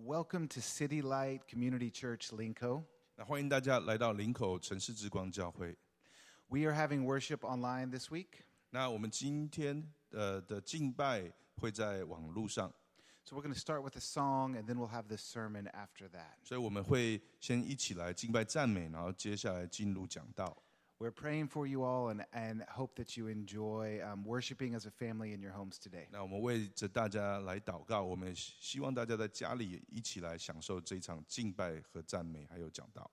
Welcome to City Light Community Church Linkou. We are having worship online this week, 那我们今天呃的敬拜会在网络上，so we're going to start with a song and then we'll have this sermon after that. We're praying for you all and, and hope that you enjoy um, worshiping as a family in your homes today. 那我们为着大家来祷告，我们希希望大家在家里一起来享受这一场敬拜和赞美，还有讲道。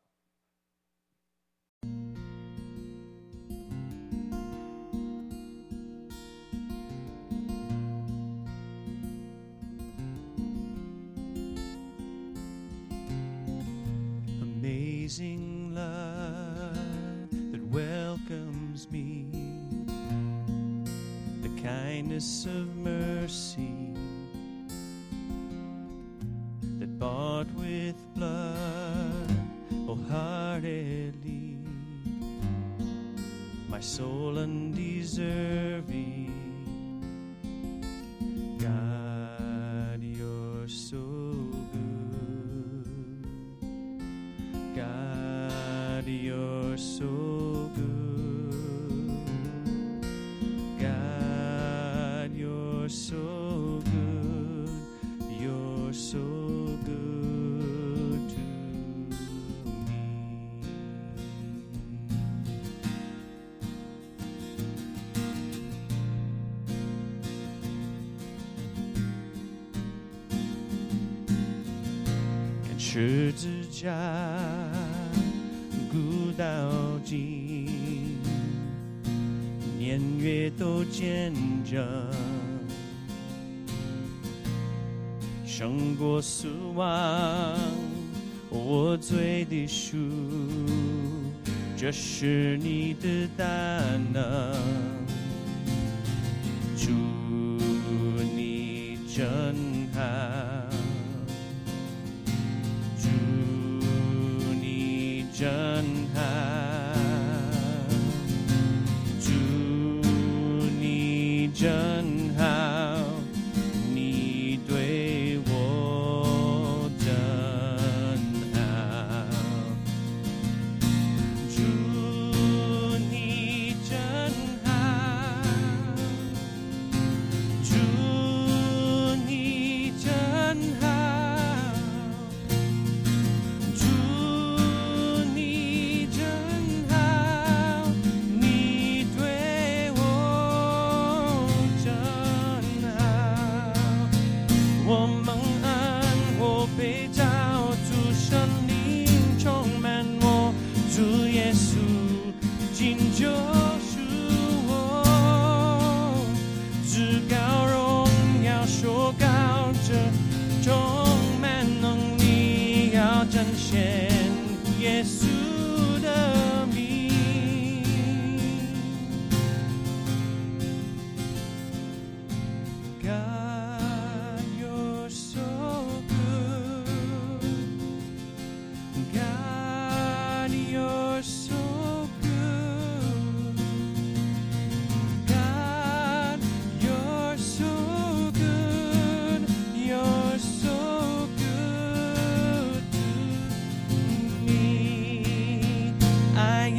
Amazing kindness of mercy that bought with blood oh, wholeheartedly, my soul undeserving. 十字架孤岛尽，年月都见证，胜过死亡，我最的赎，这是你的大能。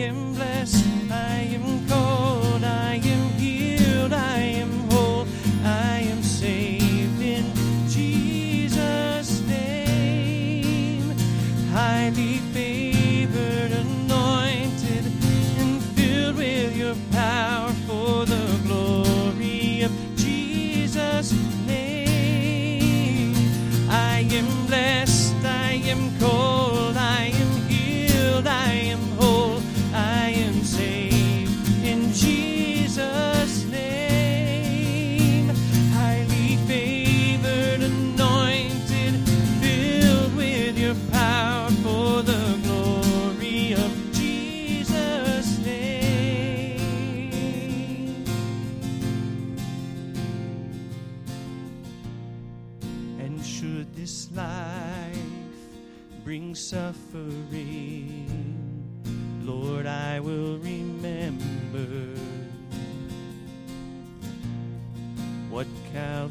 I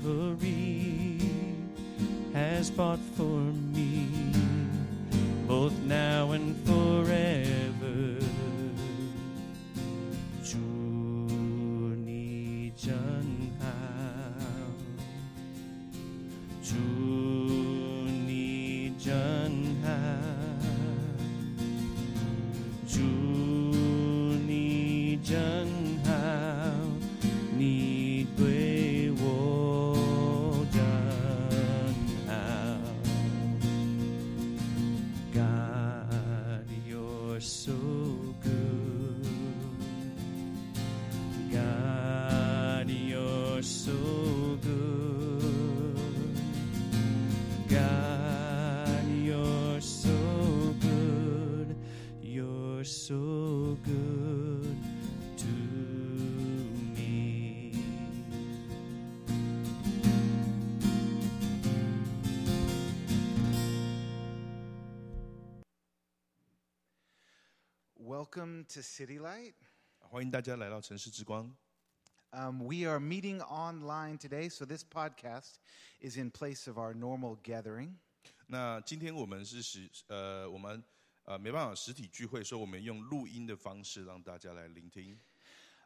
Calvary has bought for me, both now and to City Light. 欢迎大家来到城市之光。Um, we are meeting online today, so this podcast is in place of our normal gathering. 那今天我们是实呃，我们呃没办法实体聚会，所以我们用录音的方式让大家来聆听。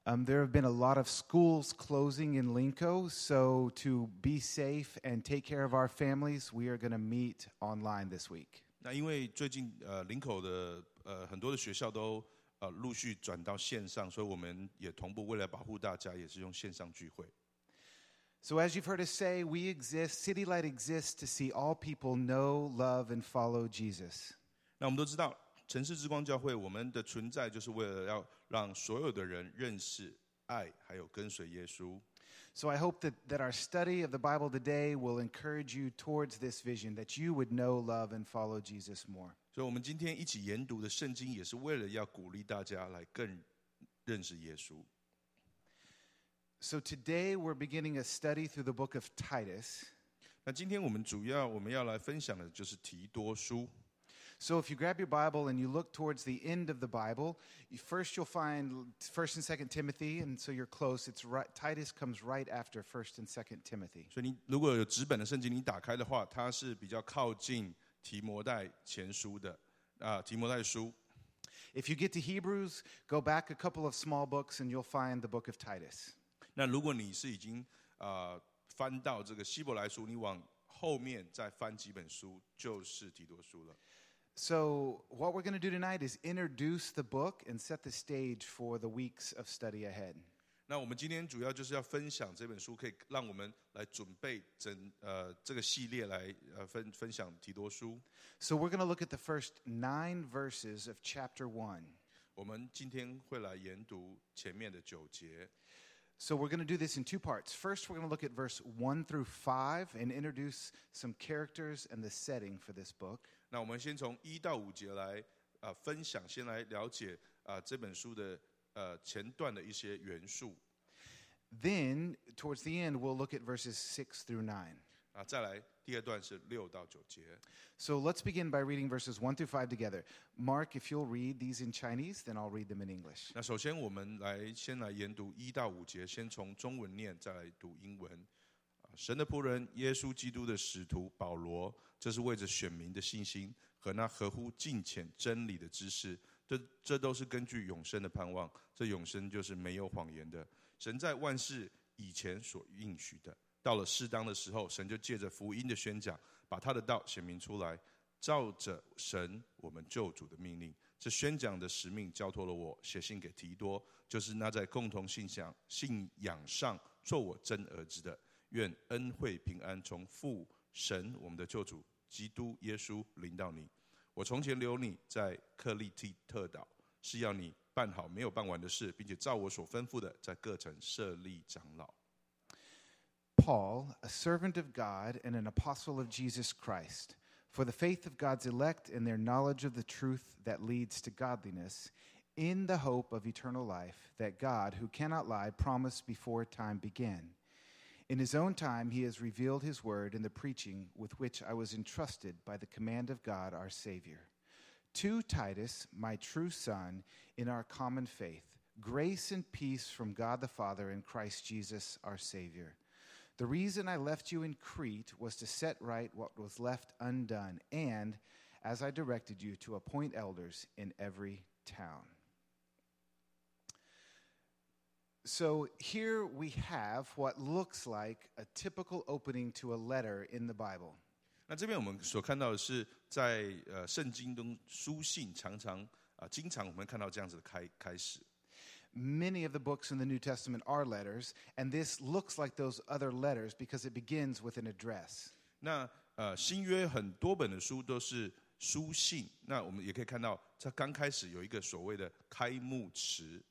Um, there have been a lot of schools closing in Linkou, so to be safe and take care of our families, we are going to meet online this week. 那因为最近呃林口的呃很多的学校都呃陆续转到线上，所以我们也同步为了保护大家，也是用线上聚会。 So, as you've heard us say, we exist, City Light exists to see all people know, love, and follow Jesus. 那我们都知道，城市之光教会我们的存在就是为了要让所有的人认识、爱，还有跟随耶稣。 So, I hope that, that our study of the Bible today will encourage you towards this vision, that you would know, love, and follow Jesus more. 所以，我们今天一起研读的圣经，也是为了要鼓励大家来更认识耶稣。 So, today we're beginning a study through the book of Titus. 那今天我们主要我们要来分享的就是提多书。 So if you grab your Bible and you look towards the end of the Bible, you, first you'll find First and Second Timothy, and so you're close. It's right, Titus comes right after First and Second Timothy. 所以你如果有纸本的圣经，你打开的话，它是比较靠近 提摩太前书的啊，提摩太书。 If you get to Hebrews, go back a couple of small books, and you'll find the book of Titus. 那如果你是已经啊翻到这个希伯来书，你往后面再翻几本书，就是提多书了。 So what we're going to do tonight is introduce the book and set the stage for the weeks of study ahead. 那我们今天主要就是要分享这本书，可以让我们来准备整呃这个系列来呃分分享提多书。 So we're going to look at the first nine verses of chapter one. 我们今天会来研读前面的九节。 So we're going to do this in two parts. First, we're going to look at verse 1 through 5 and introduce some characters and the setting for this book. 那我们先从一到五节来啊、呃分享，先来了解啊、这本书的 呃前段的一些元素 Then, towards the end, we'll look at verses 6 through 9. 啊，再来第二段是六到九节。 So let's begin by reading verses 1 through 5 together. Mark, if you'll read these in Chinese, then I'll read them in English. 那首先我们来先来研读一到五节，先从中文念，再来读英文。啊神的仆人耶稣基督的使徒保罗，这是为着选民的信心和那合乎敬虔真理的知识， 这这都是根据永生的盼望。这永生就是没有谎言的。神在万事以前所应许的，到了适当的时候，神就借着福音的宣讲，把他的道显明出来，照着神我们救主的命令，这宣讲的使命交托了我，写信给提多，就是那在共同信仰信仰上做我真儿子的。愿恩惠平安从父神我们的救主基督耶稣临到你。我从前留你在克利蒂特岛，是要你办好没有办完的事，并且照我所吩咐的，在各城设立长老。 Paul, a servant of God and an apostle of Jesus Christ, for the faith of God's elect and their knowledge of the truth that leads to godliness, in the hope of eternal life that God, who cannot lie, promised before time began. In his own time, he has revealed his word in the preaching with which I was entrusted by the command of God our Savior. To Titus, my true son, in our common faith, grace and peace from God the Father and Christ Jesus our Savior. The reason I left you in Crete was to set right what was left undone, and, as I directed you, to appoint elders in every town So here we have what looks like a typical opening to a letter in the Bible. 那这边我们所看到的是在呃圣经中书信常常啊、经常我们看到这样子的开开始。 Many of the books in the New Testament are letters, and this looks like those other letters because it begins with an address. 那呃新约很多本的书都是书信，那我们也可以看到，它刚开始有一个所谓的开幕词。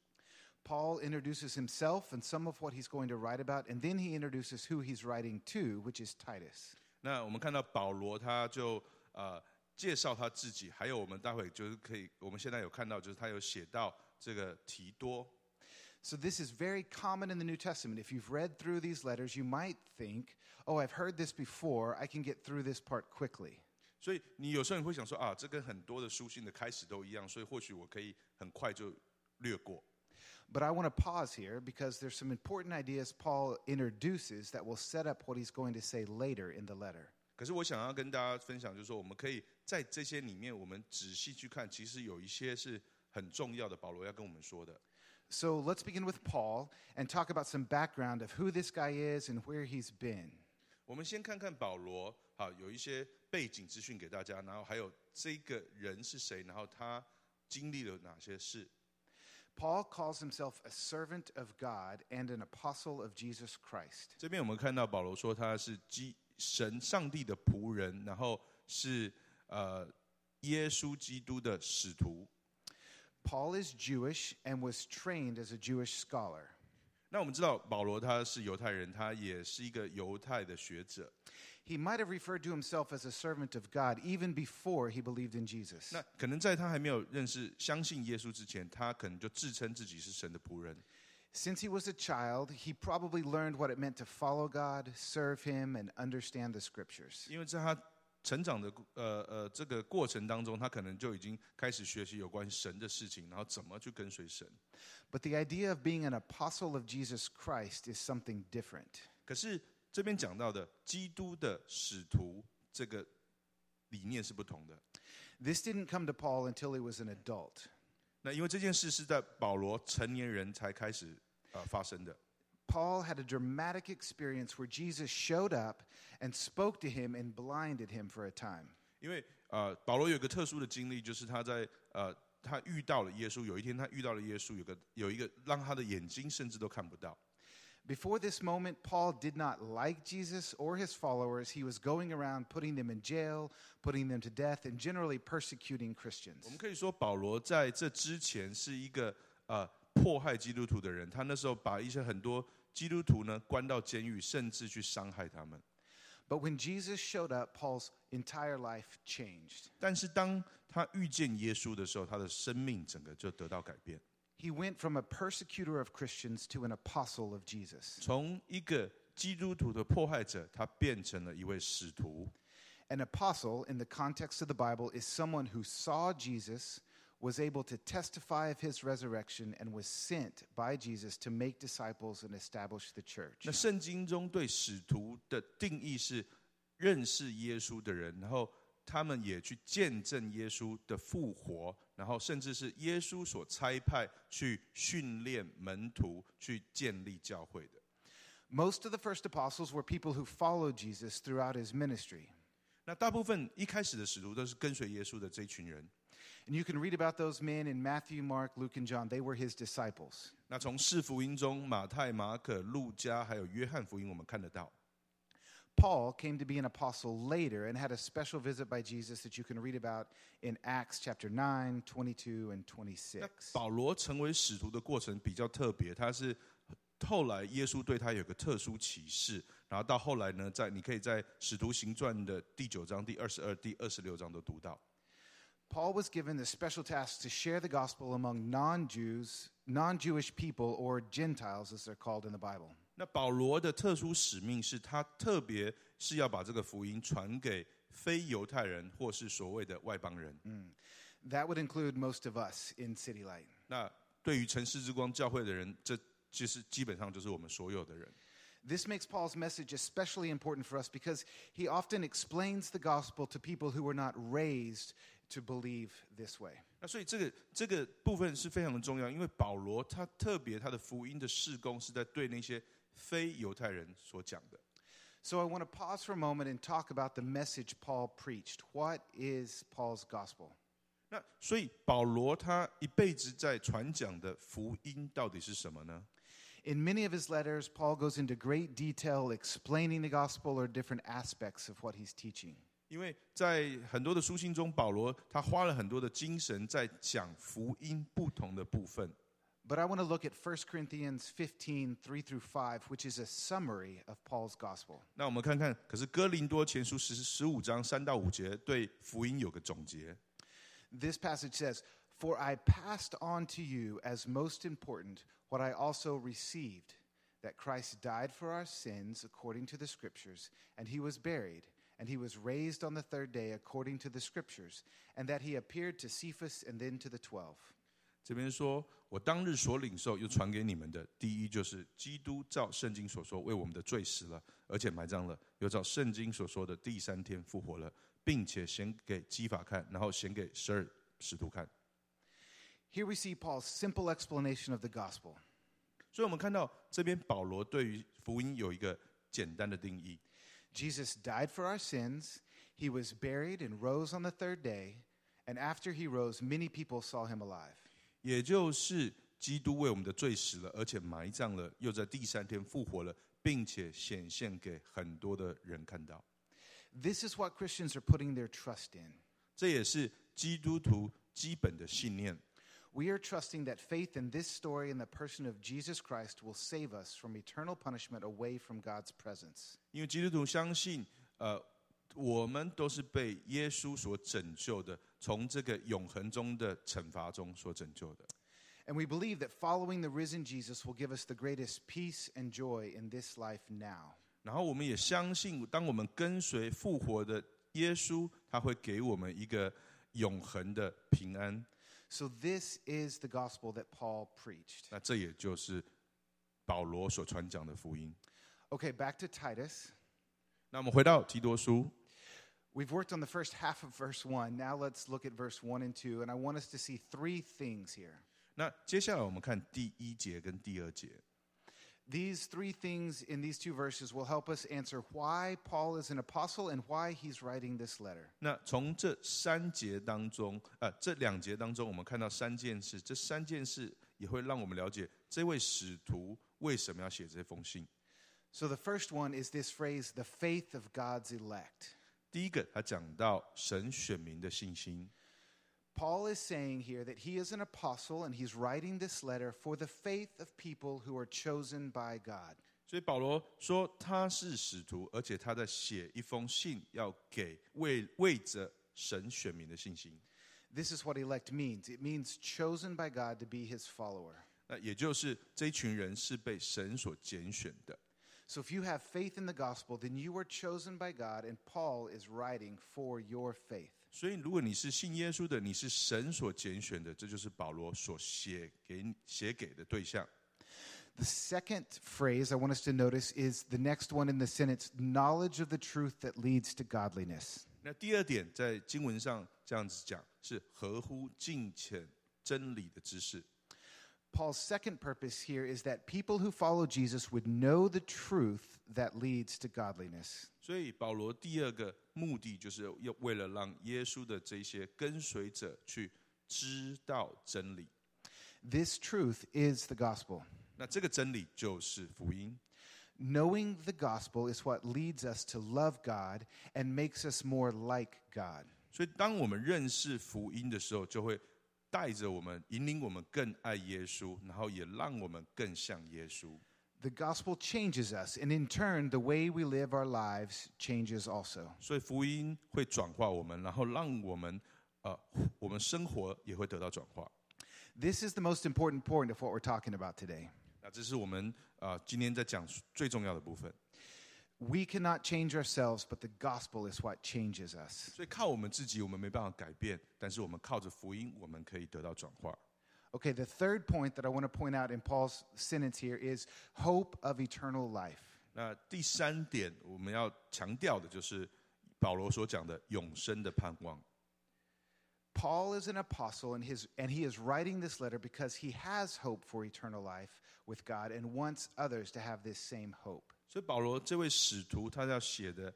Paul introduces himself and some of what he's going to write about, and then he introduces who he's writing to, which is Titus. 那我们看到保罗他就呃介绍他自己，还有我们待会就是可以，我们现在有看到就是他有写到这个提多。 So, this is very common in the New Testament. If you've read through these letters, you might think, oh, I've heard this before. I can get through this part quickly. 所以你有时候你会想说啊，这跟很多的书信的开始都一样，所以或许我可以很快就略过。 But I want to pause here because there's some important ideas Paul introduces that will set up what he's going to say later in the letter. 可是我想要跟大家分享，就是说我们可以在这些里面，我们仔细去看，其实有一些是很重要的，保罗要跟我们说的。 So, let's begin with Paul and talk about some background of who this guy is and where he's been. 我们先看看保罗，好，有一些背景资讯给大家，然后还有这个人是谁，然后他经历了哪些事。 Paul calls himself a servant of God and an apostle of Jesus Christ. 这边我们看到保罗说他是基神上帝的仆人，然后是呃耶稣基督的使徒。 Paul is Jewish and was trained as a Jewish scholar. 那我们知道保罗他是犹太人，他也是一个犹太的学者。 He might have referred to himself as a servant of God even before he believed in Jesus. 那可能在他还没有认识、相信耶稣之前，他可能就自称自己是神的仆人。 Since he was a child, he probably learned what it meant to follow God, serve him, and understand the scriptures. 因为在他成长的呃呃这个过程当中，他可能就已经开始学习有关神的事情，然后怎么去跟随神。 But the idea of being an apostle of Jesus Christ is something different. 可是 这边讲到的基督的使徒这个理念是不同的。This didn't come to Paul until he was an adult. 那因为这件事是在保罗成年人才开始呃发生的。Paul had a dramatic experience where Jesus showed up and spoke to him and blinded him for a time. 因为呃，保罗有个特殊的经历，就是他在呃，他遇到了耶稣。有一天，他遇到了耶稣，有个有一个让他的眼睛甚至都看不到。Before this moment, Paul did not like Jesus or his followers. He was going around putting them in jail, putting them to death, and generally persecuting 我 Christians. 们可以说，保罗在这之前是一个呃迫害基督徒的人。他那时候把一些很多基督徒呢关到监狱，甚至去伤害他们。 But when Jesus showed up, Paul's entire life changed. 但是当他遇见耶稣的时候，他的生命整个就得到改变。 He went from a persecutor of Christians to an apostle of Jesus. 从一个基督徒的迫害者，他变成了一位使徒。 An apostle, in the context of the Bible, is someone who saw Jesus, was able to testify of his resurrection, and was sent by Jesus to make disciples and establish the church. 那圣经中对使徒的定义是认识耶稣的人，然后他们也去见证耶稣的复活， 然后甚至是耶稣所差派去训练门徒、去建立教会的。 Most of the first apostles were people who followed Jesus throughout his ministry. 那大部分一开始的使徒都是跟随耶稣的这一群人。 And you can read about those men in Matthew, Mark, Luke, and John. They were his disciples. 那从四福音中，马太、马可、路加还有约翰福音，我们看得到。 Paul came to be an apostle later and had a special visit by Jesus that you can read about in Acts chapter 9, 22, and 26. 那保罗成为使徒的过程比较特别，他是后来耶稣对他有个特殊启示，然后到后来呢，在你可以在使徒行传的第九章、第二十二、第二十六章都读到。 Paul was given the special task to share the gospel among non Jews, non Jewish people, or Gentiles as they're called in the Bible. 那保罗的特殊使命是他特别是要把这个福音传给非犹太人或是所谓的外邦人。嗯，That would include most of us in City Light. 那对于城市之光教会的人，这其实基本上就是我们所有的人。This makes Paul's message especially important for us because he often explains the gospel to people who were not raised to believe this way. 那所以这个这个部分是非常的重要，因为保罗他特别他的福音的事工是在对那些 非犹太人所讲的。 So I want to pause for a moment and talk about the message Paul preached. What is Paul's gospel? 那所以保罗他一辈子在传讲的福音到底是什么呢？ In many of his letters, Paul goes into great detail explaining the gospel or different aspects of what he's teaching. 因为在很多的书信中，保罗他花了很多的精神在讲福音不同的部分。 But I want to look at 1 Corinthians 15, 3 through 5, which is a summary of Paul's gospel. 那我们看看，可是哥林多前书十十五章三到五节对福音有个总结。 This passage says, For I passed on to you as most important what I also received that Christ died for our sins according to the Scriptures, and he was buried, and he was raised on the third day according to the Scriptures, and that he appeared to Cephas and then to the twelve. 这边说，我当日所领受又传给你们的，第一就是基督照圣经所说为我们的罪死了，而且埋葬了，又照圣经所说的第三天复活了，并且显给基法看，然后显给十二使徒看。Here we see Paul's simple explanation of the gospel. 所以我们看到这边保罗对于福音有一个简单的定义。Jesus died for our sins, he was buried and rose on the third day, and after he rose, many people saw him alive. 也就是基督为我们的罪死了，而且埋葬了，又在第三天复活了，并且显现给很多的人看到。This is what Christians are putting their trust in. 这也是基督徒基本的信念。We are trusting that faith in this story and the person of Jesus Christ will save us from eternal punishment away from God's presence. 因为基督徒相信，呃，我们都是被耶稣所拯救的，从这个永恒中的惩罚中所拯救的。And we believe that following the risen Jesus will give us the greatest peace and joy in this life now. 然后我们也相信，当我们跟随复活的耶稣，他会给我们一个永恒的平安。So, this is the gospel that Paul preached. 那这也就是保罗所传讲的福音。Okay, back to Titus. 那我们回到提多书，We've worked on the first half of verse 1. Now, let's look at verse 1 and 2. And I want us to see three things here. 那接下来我们看第一节跟第二节。 These three things in these two verses will help us answer why Paul is an apostle and why he's writing this letter. 那从这三节当中，呃，这两节当中，我们看到三件事，这三件事也会让我们了解这位使徒为什么要写这封信。 So, the first one is this phrase, the faith of God's elect. 第一个，他讲到神选民的信心。 Paul is saying here that he is an apostle and he's writing this letter for the faith of people who are chosen by God. 所以保罗说他是使徒，而且他在写一封信，要给为为着神选民的信心。 This is what elect means it means chosen by God to be his follower. 那也就是这一群人是被神所拣选的。 So if you have faith in the gospel, then you are chosen by God, and Paul is writing for your faith. 所以，如果你是信耶稣的，你是神所拣选的，这就是保罗所写给写给的对象。 The second phrase I want us to notice is the next one in the sentence knowledge of the truth that leads to godliness. 那第二点，在经文上这样子讲，是合乎敬虔真理的知识。 Paul's second purpose here is that people who follow Jesus would know the truth that leads to godliness. 所以，保罗第二个目的就是要为了让耶稣的这些跟随者去知道真理。 This truth is the gospel. 那这个真理就是福音。 Knowing the gospel is what leads us to love God and makes us more like God. 所以，当我们认识福音的时候，就会 带着我们，引领我们更爱耶稣，然后也让我们更像耶稣。 The gospel changes us, and in turn, the way we live our lives changes also. 所以，福音会转化我们，然后让我们，呃，我们生活也会得到转化。 This is the most important point of what we're talking about today. 那这是我们呃今天在讲最重要的部分。 We cannot change ourselves, but the gospel is what changes us. 所以靠我们自己，我们没办法改变，但是我们靠着福音，我们可以得到转化。 Okay, the third point that I want to point out in Paul's sentence here is hope of eternal life. 那第三点我们要强调的就是保罗所讲的永生的盼望。 Paul is an apostle, and, his, and he is writing this letter because he has hope for eternal life with God and wants others to have this same hope. 所以保罗这位使徒他要写的，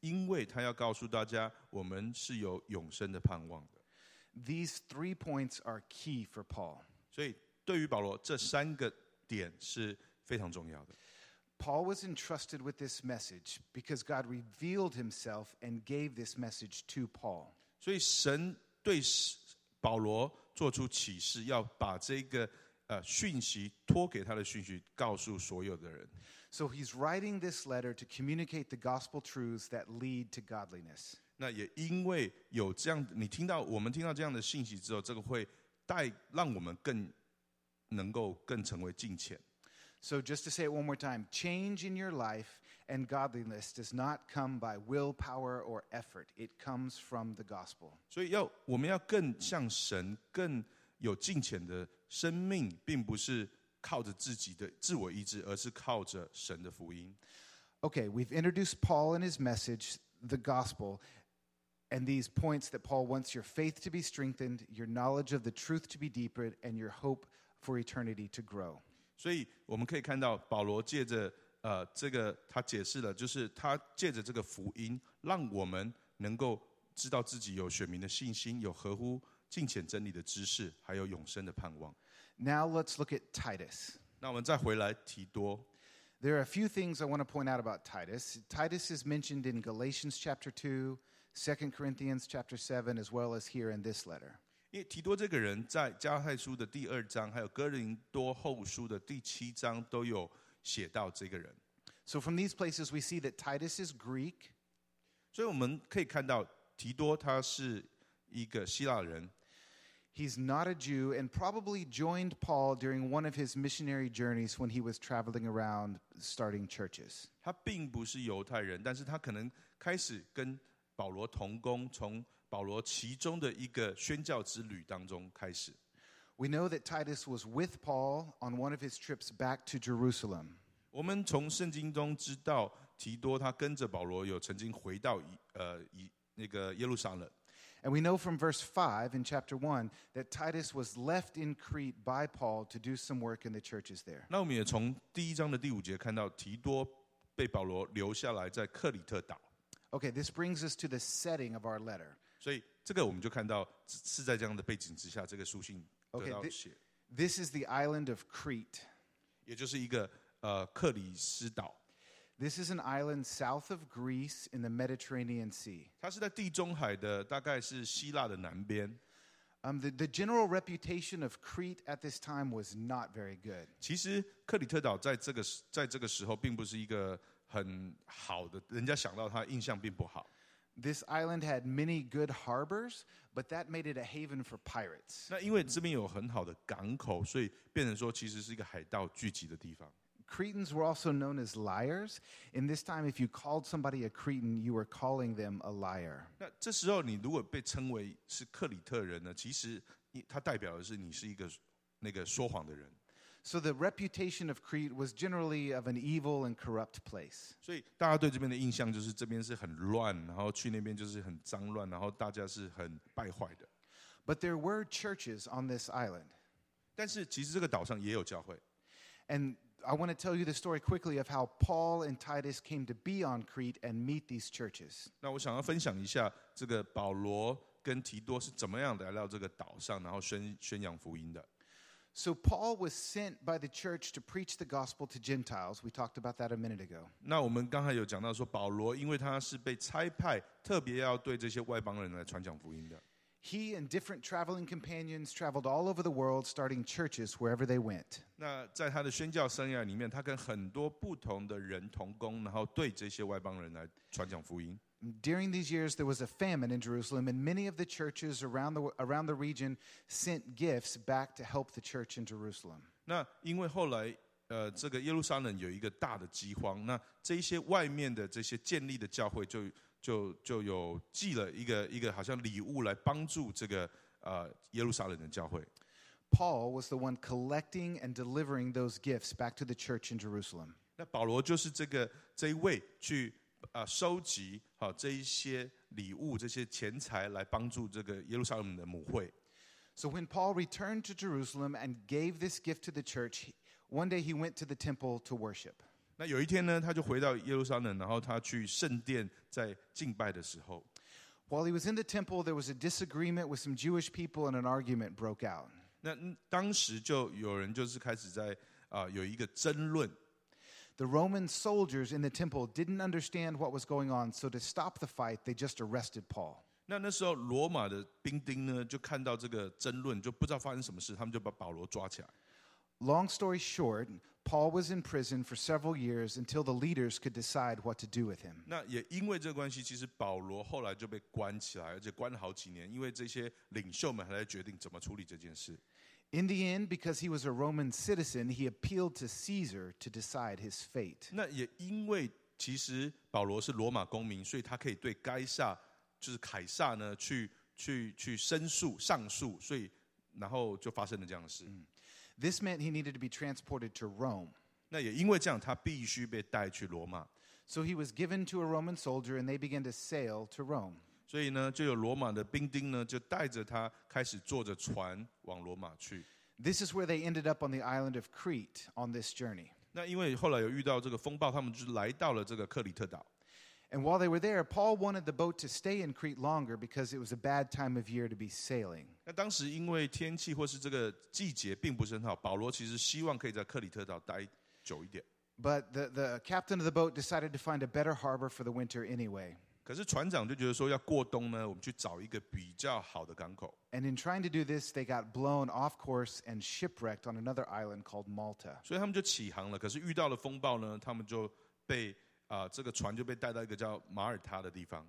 因为他要告诉大家，我们是有永生的盼望的。These three points are key for Paul. 所以对于保罗，这三个点是非常重要的。Paul was entrusted with this message because God revealed himself and gave this message to Paul. 所以神对使保罗做出启示，要把这个呃讯息托给他的讯息，告诉所有的人。So he's writing this letter to communicate the gospel truths that lead to godliness. 那也因为有这样，你听到我们听到这样的信息之后，这个会带让我们更能够更成为敬虔。 So, just to say it one more time change in your life and godliness does not come by willpower or effort, it comes from the gospel. 所以要我们要更像神，更有敬虔的生命，并不是 靠着自己的自我意志，而是靠着神的福音。 Okay, we've introduced Paul and his message, the gospel, and these points that Paul wants your faith to be strengthened, your knowledge of the truth to be deepened, and your hope for eternity to grow. 所以我们可以看到保罗借着呃这个他解释了，就是他借着这个福音，让我们能够知道自己有选民的信心，有合乎敬虔真理的知识，还有永生的盼望。 Now let's look at Titus. 那我们再回来提多， There are a few things I want to point out about Titus. Titus is mentioned in Galatians chapter 2, 2 Corinthians chapter 7, as well as here in this letter. 因为提多这个人在加拉太书的第二章，还有哥林多后书的第七章都有写到这个人。 So from these places, we see that Titus is Greek. 所以我们可以看到提多他是一个希腊人， He's not a Jew and probably joined Paul during one of his missionary journeys when he was traveling around starting churches. 他并不是犹太人，但是他可能开始跟保罗同工，从保罗其中的一个宣教之旅当中开始。 We know that Titus was with Paul on one of his trips back to Jerusalem. 我们从圣经中知道，提多他跟着保罗有曾经回到以呃以那个耶路撒冷。 And we know from verse 5 in chapter 1 that Titus was left in Crete by Paul to do some work in the churches there. 那我们也从第一章的第五节看到，提多被保罗留下来在克里特岛。 Okay, this brings us to the setting of our letter. 所以这个我们就看到是是在这样的背景之下，这个书信得 Okay, 到 thi- 写， This is the island of Crete. 也就是一个呃克里斯岛。 This is an island south of Greece in the Mediterranean Sea. 它是在地中海的，大概是希腊的南边。 Um, the, the general reputation of Crete at this time was not very good. 其实克里特岛在这个时在这个时候并不是一个很好的，人家想到它印象并不好。 This island had many good harbors, but that made it a haven for pirates. 那因为这边有很好的港口，所以变成说其实是一个海盗聚集的地方。 Cretans were also known as liars. In this time, if you called somebody a Cretan, you were calling them a liar. 那这时候你如果被称为是克里特人呢，其实你它代表的是你是一个那个说谎的人。 So the reputation of Crete was generally of an evil and corrupt place. 所以大家对这边的印象就是这边是很乱，然后去那边就是很脏乱，然后大家是很败坏的。 But there were churches on this island. 但是其实这个岛上也有教会。 And I want to tell you the story quickly of how Paul and Titus came to be on Crete and meet these churches. 那我想要分享一下这个保罗跟提多是怎么样来到这个岛上，然后宣宣扬福音的。 So Paul was sent by the church to preach the gospel to Gentiles. We talked about that a minute ago. 那我们刚才有讲到说，保罗因为他是被差派，特别要对这些外邦人来传讲福音的。 He and different traveling companions traveled all over the world, starting churches wherever they went. 那在他的宣教生涯里面，他跟很多不同的人同工，然后对这些外邦人来传讲福音。 During these years, there was a famine in Jerusalem, and many of the churches around the, around the region sent gifts back to help the church in Jerusalem. 那因为后来呃，这个耶路撒冷有一个大的饥荒，那这一些外面的这些建立的教会就 就就有寄了一个一个好像礼物来帮助这个呃耶路撒冷的教会。 Paul was the one collecting and delivering those gifts back to the church in Jerusalem. 那保罗就是这个这一位去啊、收集好、这一些礼物、这些钱财来帮助这个耶路撒冷的母会。 So when Paul returned to Jerusalem and gave this gift to the church, he- one day he went to the temple to worship. 那有一天呢，他就回到耶路撒冷，然后他去圣殿在敬拜的时候，While he was in the temple, there was a disagreement with some Jewish people and an argument broke out. 那嗯当时就有人就是开始在啊、有一个争论，The Roman soldiers in the temple didn't understand what was going on, so to stop the fight, they just arrested Paul. 那那时候罗马的兵丁呢，就看到这个争论，就不知道发生什么事，他们就把保罗抓起来。Long story short, Paul was in prison for several years until the leaders could decide what to do with him. 那也因为这个关系，其实保罗后来就被关起来，而且关了好几年，因为这些领袖们还在决定怎么处理这件事。 In the end, because he was a Roman citizen, he appealed to Caesar to decide his fate. 那也因为其实保罗是罗马公民，所以他可以对该撒，就是凯撒呢，去去去申诉上诉，所以然后就发生了这样的事。 This meant he needed to be transported to Rome. 那也因为这样，他必须被带去罗马， So he was given to a Roman soldier, and they began to sail to Rome. 所以呢，就有罗马的兵丁呢，就带着他开始坐着船往罗马去。 This is where they ended up on the island of Crete on this journey. 那因为后来有遇到这个风暴，他们就来到了这个克里特岛。 And while they were there, Paul wanted the boat to stay in Crete longer because it was a bad time of year to be sailing. 那当时因为天气或是这个季节并不是很好，保罗其实希望可以在克里特岛待久一点。 But the, the captain of the boat decided to find a better harbor for the winter anyway. 可是船长就觉得说要过冬呢，我们去找一个比较好的港口。 And in trying to do this, they got blown off course and shipwrecked on another island called Malta. 所以他们就起航了。可是遇到了风暴呢，他们就被 啊、这个船就被带到一个叫马耳他的地方。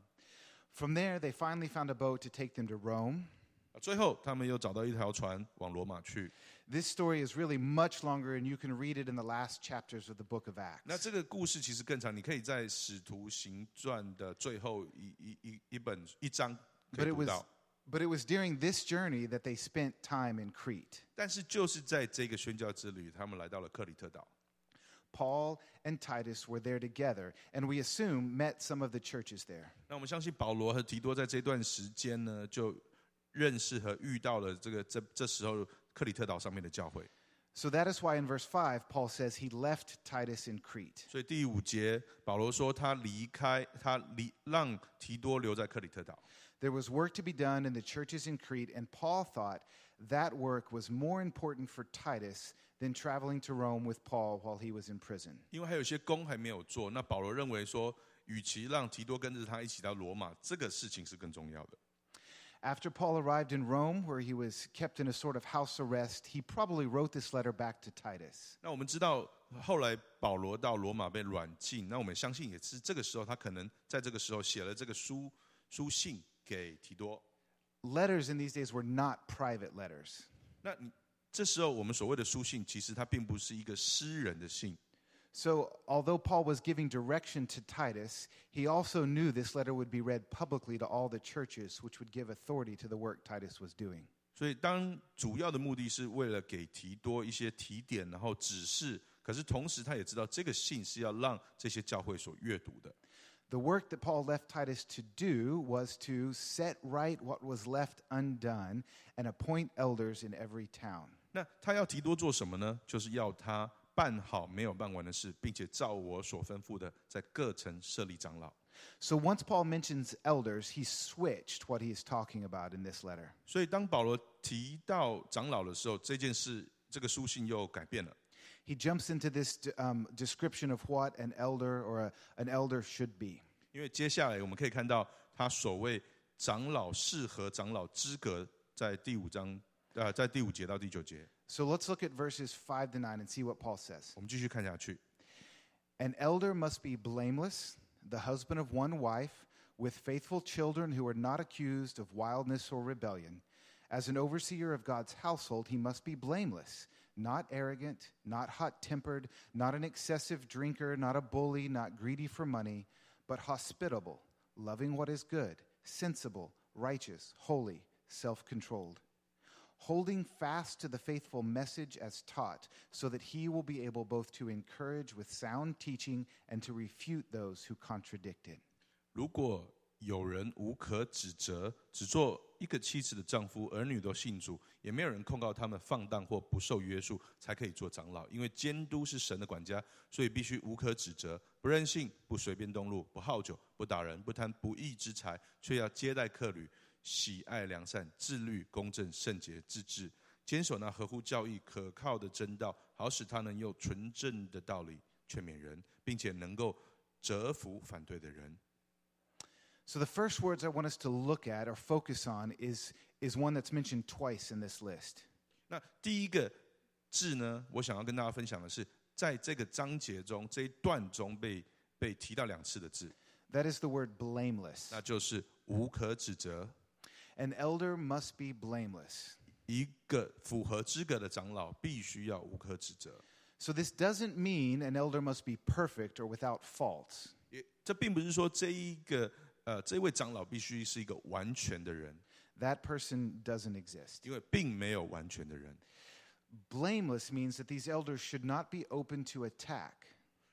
From there, they finally found a boat to take them to Rome. 啊最后他们又找到一条船往罗马去。 This story is really much longer, and you can read it in the last chapters of the book of 那 Acts. 这个故事其实更长，你可以在《使徒行传》的最后一一一一本一章可 But 以 it 读 was, 到。 but it was during this journey that they spent time in Crete. 但是就是在这个宣教之旅，他们来到了克里特岛。 Paul and Titus were there together, and we assume met some of the churches there. 那我们相信保罗和提多在这段时间呢，就认识和遇到了这个这这时候克里特岛上面的教会。 So that is why in verse 5, Paul says he left Titus in Crete. 所以第五节，保罗说他离开，他离让提多留在克里特岛。 There was work to be done in the churches in Crete, and Paul thought that work was more important for Titus than traveling to Rome with Paul while he was in prison. 因为还有些工还没有做，那保罗认为说，与其让提多跟着他一起到罗马，这个事情是更重要的。 After Paul arrived in Rome, where he was kept in a sort of house arrest, he probably wrote this letter back to Titus. 那我们知道，后来保罗到罗马被软禁，那我们相信也是这个时候，他可能在这个时候写了这个书书信给提多。 Letters in these days were not private letters. 那你 这时候我们所谓的书信，其实它并不是一个私人的信， So, although Paul was giving direction to Titus, he also knew this letter would be read publicly to all the churches, which would give authority to the work Titus was doing. 所以当主要的目的是为了给提多一些提点，然后指示。可是同时，他也知道这个信是要让这些教会所阅读的。 The work that Paul left Titus to do was to set right what was left undone and appoint elders in every town. 那他要提多做什么呢？就是要他办好没有办完的事，并且照我所吩咐的，在各城设立长老。So once Paul mentions elders, he switched what he is talking about in this letter. 所以当保罗提到长老的时候，这件事这个书信又改变了。He jumps into this um, description of what an elder or a, an elder should be. 因为接下来我们可以看到他所谓长老适合长老资格，在第五章呃，在第五节到第九节， So let's look at verses 5 to 9 and see what Paul says. 我们继续看下去。 An elder must be blameless, the husband of one wife, with faithful children who are not accused of wildness or rebellion. As an overseer of God's household, he must be blameless, not arrogant, not hot tempered, not an excessive drinker, not a bully, not greedy for money, but hospitable, loving what is good, sensible, righteous, holy, self controlled. holding fast to the faithful message as taught, so that he will be able both to encourage with sound teaching and to refute those who contradict it. 如果有人无可指责，只做一个妻子的丈夫，儿女都信主，也没有人控告他们放荡或不受约束，才可以做长老。因为监督是神的管家，所以必须无可指责，不任性，不随便动怒，不好酒，不打人，不贪不义之财，却要接待客旅， 喜爱良善，自律、公正、圣洁、自治，坚守那合乎教义、可靠的真道，好使他能用纯正的道理劝勉人，并且能够折服反对的人。So, the first words I want us to look at or focus on is, is one that's mentioned twice in this list. 那第一个字呢，我想要跟大家分享的是，在这个章节中这一段中被被提到两次的字，That is the word blameless. 那就是无可指责。An elder must be blameless. 一个符合资格的长老必须要无可指责。 So, this doesn't mean an elder must be perfect or without faults. 也这并不是说这一个呃这位长老必须是一个完全的人， That person doesn't exist. 因为并没有完全的人， Blameless means that these elders should not be open to attack.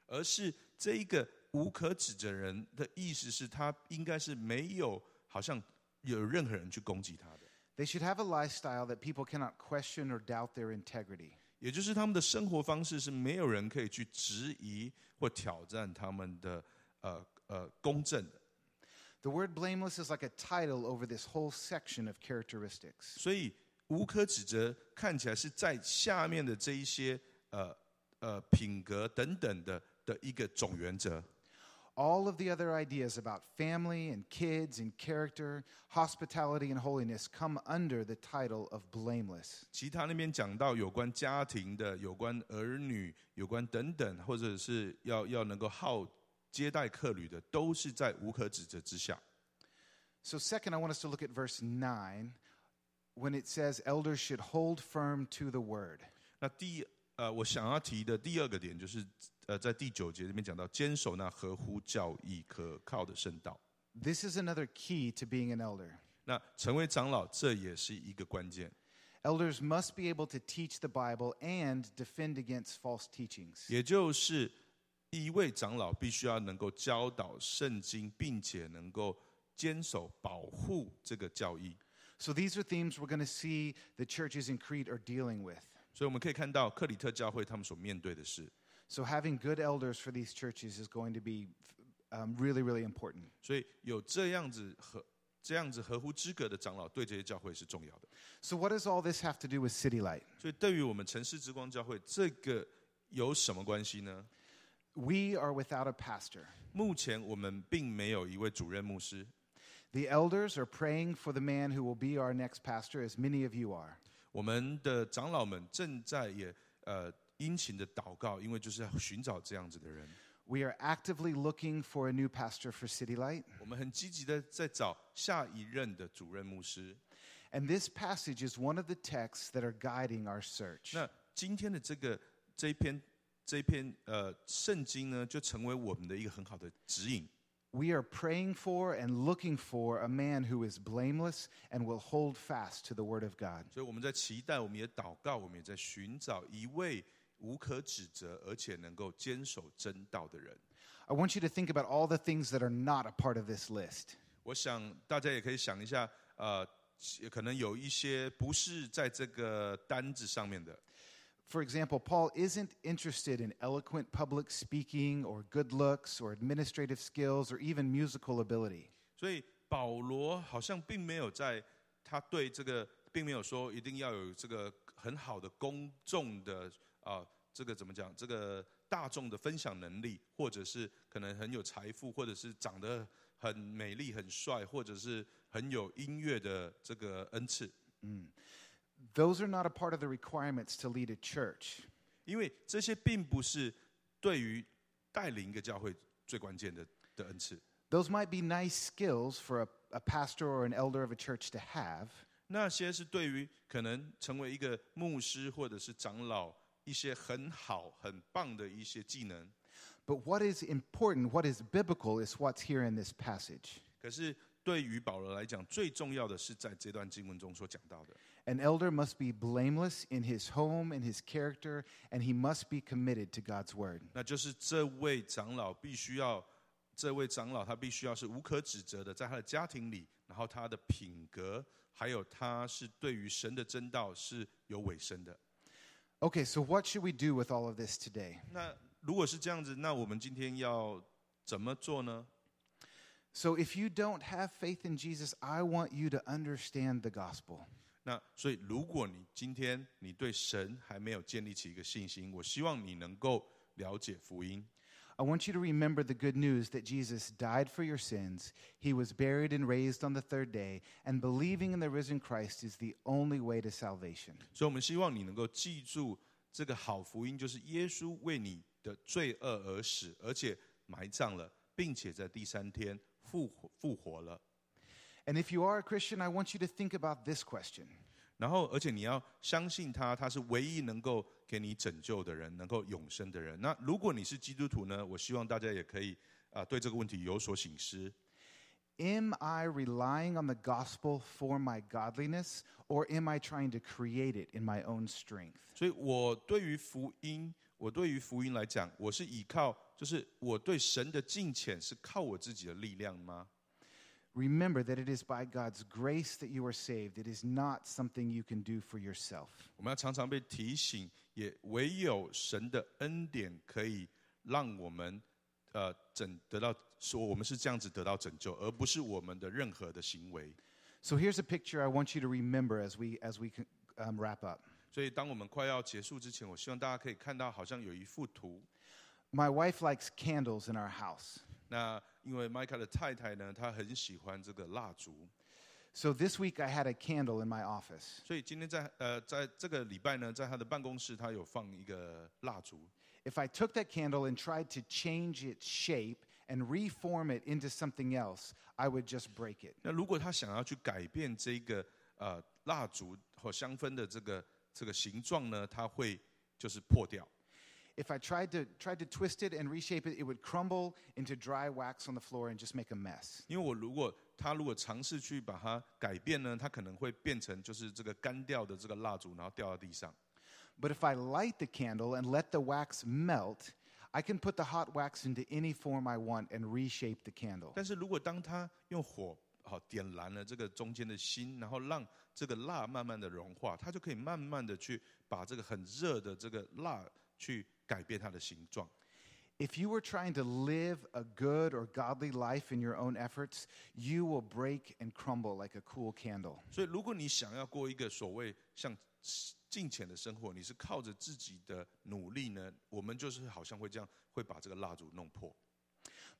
而是这一个无可指责人的意思是他应该是没有好像 有任何人去攻击他的。 They should have a lifestyle that people cannot question or doubt their integrity. 也就是他们的生活方式是没有人可以去质疑或挑战他们的呃呃公正的， The word blameless is like a title over this whole section of characteristics. 所以无可指责看起来是在下面的这一些呃呃品格等等的的一个总原则。 All of the other ideas about family and kids and character, hospitality and holiness come under the title of blameless. 其他那边讲到有关家庭的、有关儿女、有关等等，或者是要要能够好接待客旅的，都是在无可指责之下。 So, second, I want us to look at verse 9 when it says elders should hold firm to the word. 那第呃，我想要提的第二个点就是， 呃，在第九节这边讲到，坚守那合乎教义、可靠的圣道。 This is another key to being an elder. 那成为长老，这也是一个关键， Elders must be able to teach the Bible and defend against false teachings. 也就是一位长老必须要能够教导圣经，并且能够坚守、保护这个教义。 So, these are themes we're going to see the churches in Crete are dealing with. 所以我们可以看到克里特教会他们所面对的事。 So, having good elders for these churches is going to be um, really, really important. 所以有这样子合这样子合乎资格的长老，对这些教会是重要的。 So, what does all this have to do with City Light? 所以对于我们城市之光教会，这个有什么关系呢？ We are without a pastor. 目前我们并没有一位主任牧师， The elders are praying for the man who will be our next pastor, as many of you are. 我们的长老们正在也呃 殷勤的祷告，因为就是要寻找这样子的人。 We are actively looking for a new pastor for City Light. 我们很积极的在找下一任的主任牧师。 And this passage is one of the texts that are guiding our search. 那今天的这个这一篇这一篇呃圣经呢，就成为我们的一个很好的指引。 We are praying for and looking for a man who is blameless and will hold fast to the Word of God. 所以我们在期待，我们也祷告，我们也在寻找一位 无可指责而且能够坚守真道的人。I want you to think about all the things that are not a part of this list. 我想大家也可以想一下，呃，可能有一些不是在这个单子上面的。For example, Paul isn't interested in eloquent public speaking or good looks or administrative skills or even musical ability. 所以保罗好像并没有在他对这个，并没有说一定要有这个很好的公众的啊、这个怎么讲？这个大众的分享能力，或者是可能很有财富，或者是长得很美丽、很帅，或者是很有音乐的这个恩赐。嗯，Those are not a part of the requirements to lead a church. 因为这些并不是对于带领一个教会最关键的的恩赐。Those might be nice skills for a, a pastor or an elder of a church to have, 那些是对于可能成为一个牧师或者是长老一些很好很棒的一些技能。 but what is important, what is biblical, is what's here in this passage. 可是 对于保罗来讲，最重要的是在这段经文中所讲到的。 An elder must be blameless in his home, in his character, and he must be committed to God's word. 那就是这位长老必须要，这位长老他必须要是无可指责的，在他的家庭里，然后他的品格，还有他是对于神的真道是有尾声的。 Okay, so what should we do with all of this today? 那如果是这样子，那我们今天要怎么做呢？ So, if you don't have faith in Jesus, I want you to understand the gospel. 那所以，如果你今天你对神还没有建立起一个信心，我希望你能够了解福音。 I want you to remember the good news that Jesus died for your sins, he was buried and raised on the third day, and believing in the risen Christ is the only way to salvation. 所以我们希望你能够记住这个好福音，就是耶稣为你的罪恶而死，而且埋葬了，并且在第三天复活复活了。 And if you are a Christian, I want you to think about this question 然后，而且你要相信他，他是唯一能够 给你拯救的人，能够永生的人。那如果你是基督徒呢？我希望大家也可以啊、对这个问题有所醒思。Am I relying on the gospel for my godliness, or am I trying to create it in my own strength? 所以我对于福音，我对于福音来讲，我是依靠，就是我对神的敬虔是靠我自己的力量吗？Remember that it is by God's grace that you are saved. It is not something you can do for yourself. 我们要常常被提醒，也唯有神的恩典可以让我们呃拯得到，说我们是这样子得到拯救，而不是我们的任何的行为。So here's a picture I want you to remember as we as we um, wrap up. 所以，当我们快要结束之前，我希望大家可以看到，好像有一幅图。My wife likes candles in our house. 那因为麦卡的太太呢，她很喜欢这个蜡烛，So this week I had a candle in my office. 所以今天在呃，在这个礼拜呢，在她的办公室，她有放一个蜡烛。 If I took that candle and tried to change its shape and reform it into something else, I would just break it. 那如果她想要去改变这个呃蜡烛和香氛的这个这个形状呢，它会就是破掉。 If I tried to tried to twist it and reshape it, it would crumble into dry wax on the floor and just make a mess. 因为我如果他如果尝试去把它改变呢，它可能会变成就是这个干掉的这个蜡烛，然后掉到地上。 But if I light the candle and let the wax melt, I can put the hot wax into any form I want and reshape the candle. 但是如果当他用火好点燃了这个中间的心，然后让这个蜡慢慢的融化，它就可以慢慢的去把这个很热的这个蜡去 改变它的形状。 If you were trying to live a good or godly life in your own efforts, you will break and crumble like a cool candle. 所以，如果你想要过一个所谓像金钱的生活，你是靠着自己的努力呢，我们就是好像会这样，会把这个蜡烛弄破。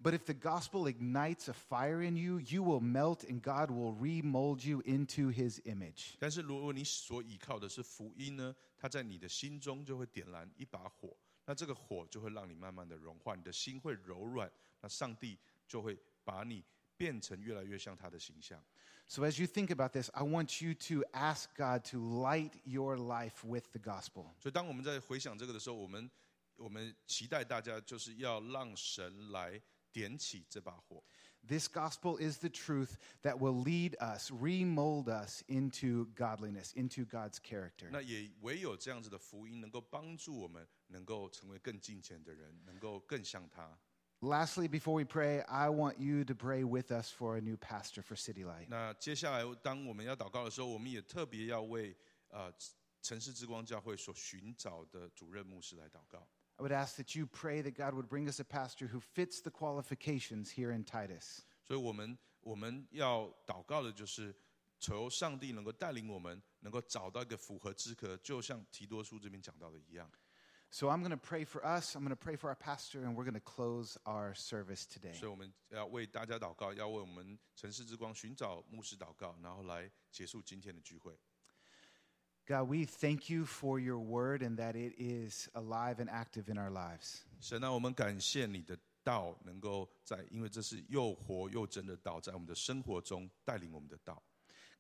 But if the gospel ignites a fire in you, you will melt and God will remold you into his image. 但是如果你所依靠的是福音呢，它在你的心中就会点燃一把火， 那这个火就会让你慢慢的融化，你的心会柔软，那上帝就会把你变成越来越像他的形象。So as you think about this, I want you to ask God to light your life with the gospel. 所以当我们在回想这个的时候，我们我们期待大家就是要让神来点起这把火。This gospel is the truth that will lead us, remold us into godliness, into God's character. 那也唯有这样子的福音，能够帮助我们能够成为更敬虔的人，能够更像他。 Lastly, before we pray, I want you to pray with us for a new pastor for City Light. 那接下来，当我们要祷告的时候，我们也特别要为呃城市之光教会所寻找的主任牧师来祷告。 I would ask that you pray that God would bring us a pastor who fits the qualifications here in Titus. 所以我们我们要祷告的就是求上帝能够带领我们，能够找到一个符合资格，就像提多书这边讲到的一样。 So I'm going to pray for us, I'm going to pray for our pastor, and we're going to close our service today. 所以我们要为大家祷告，要为我们城市之光寻找牧师祷告，然后来结束今天的聚会。 God, we thank you for your word and that it is alive and active in our lives. 神啊，我们感谢你的道能够在，因为这是又活又真的道，在我们的生活中带领我们的道。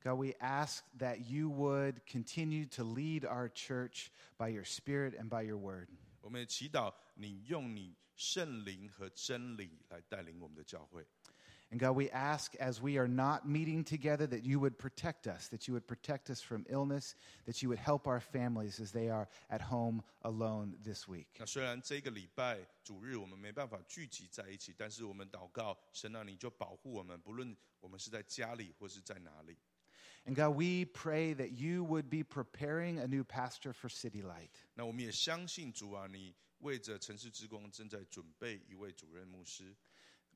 God, we ask that you would continue to lead our church by your spirit and by your word. 我们也祈祷你用你圣灵和真理来带领我们的教会。 And God, we ask as we are not meeting together that you would protect us, that you would protect us from illness, that you would help our families as they are at home alone this week. 那虽然这个礼拜主日我们没办法聚集在一起，但是我们祷告，神啊，你就保护我们，不论我们是在家里或是在哪里。 And God, we pray that you would be preparing a new pastor for City Light. 那我们也相信主啊，你为着城市之光正在准备一位主任牧师。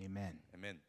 Amen. Amen。